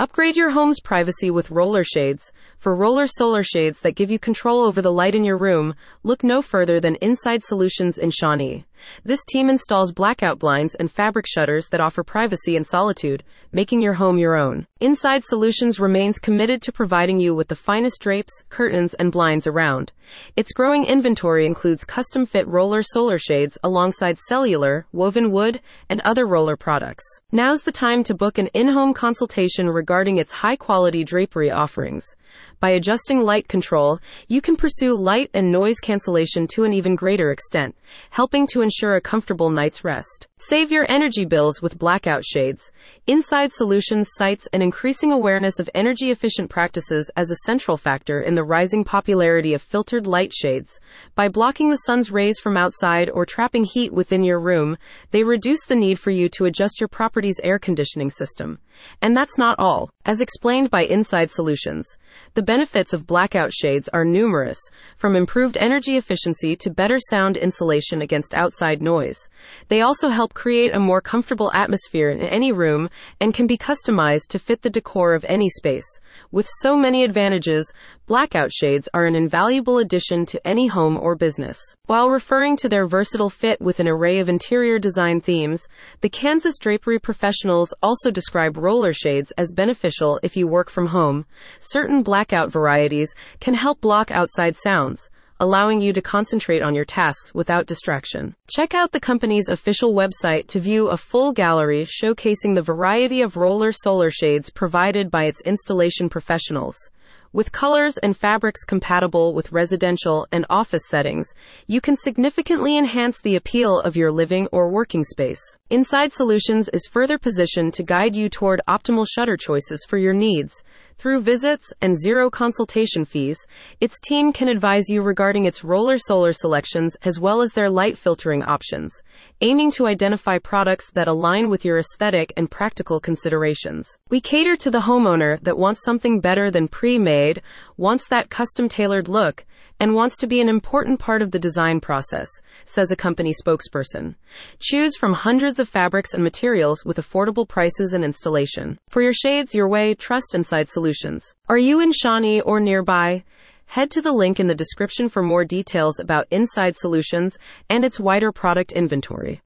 Upgrade your home's privacy with roller shades. For roller solar shades that give you control over the light in your room, look no further than Inside Solutions in Shawnee. This team installs blackout blinds and fabric shutters that offer privacy and solitude, making your home your own. Inside Solutions remains committed to providing you with the finest drapes, curtains, and blinds around. Its growing inventory includes custom fit roller solar shades alongside cellular, woven wood, and other roller products. Now's the time to book an in home consultation regarding its high quality drapery offerings. By adjusting light control, you can pursue light and noise cancellation to an even greater extent, helping to ensure a comfortable night's rest. Save your energy bills with blackout shades. Inside Solutions cites an increasing awareness of energy efficient practices as a central factor in the rising popularity of filtered light shades. By blocking the sun's rays from outside or trapping heat within your room, they reduce the need for you to adjust your property's air conditioning system. And that's not all. As explained by Inside Solutions, the benefits of blackout shades are numerous, from improved energy efficiency to better sound insulation against outside noise. They also help create a more comfortable atmosphere in any room and can be customized to fit the decor of any space. With so many advantages, blackout shades are an invaluable addition to any home or business. While referring to their versatile fit with an array of interior design themes, the Kansas Drapery professionals also describe roller shades as beneficial if you work from home. Certain blackout varieties can help block outside sounds allowing you to concentrate on your tasks without distraction. Check out the company's official website to view a full gallery showcasing the variety of roller solar shades provided by its installation professionals. With colors and fabrics compatible with residential and office settings, you can significantly enhance the appeal of your living or working space. Inside Solutions is further positioned to guide you toward optimal shutter choices for your needs. Through visits and zero consultation fees, its team can advise you regarding its roller solar selections as well as their light filtering options, aiming to identify products that align with your aesthetic and practical considerations. We cater to the homeowner that wants something better than pre made, wants that custom tailored look, and wants to be an important part of the design process, says a company spokesperson. Choose from hundreds of fabrics and materials with affordable prices and installation. For your shades your way, trust Inside Solutions. Are you in Shawnee or nearby? Head to the link in the description for more details about Inside Solutions and its wider product inventory.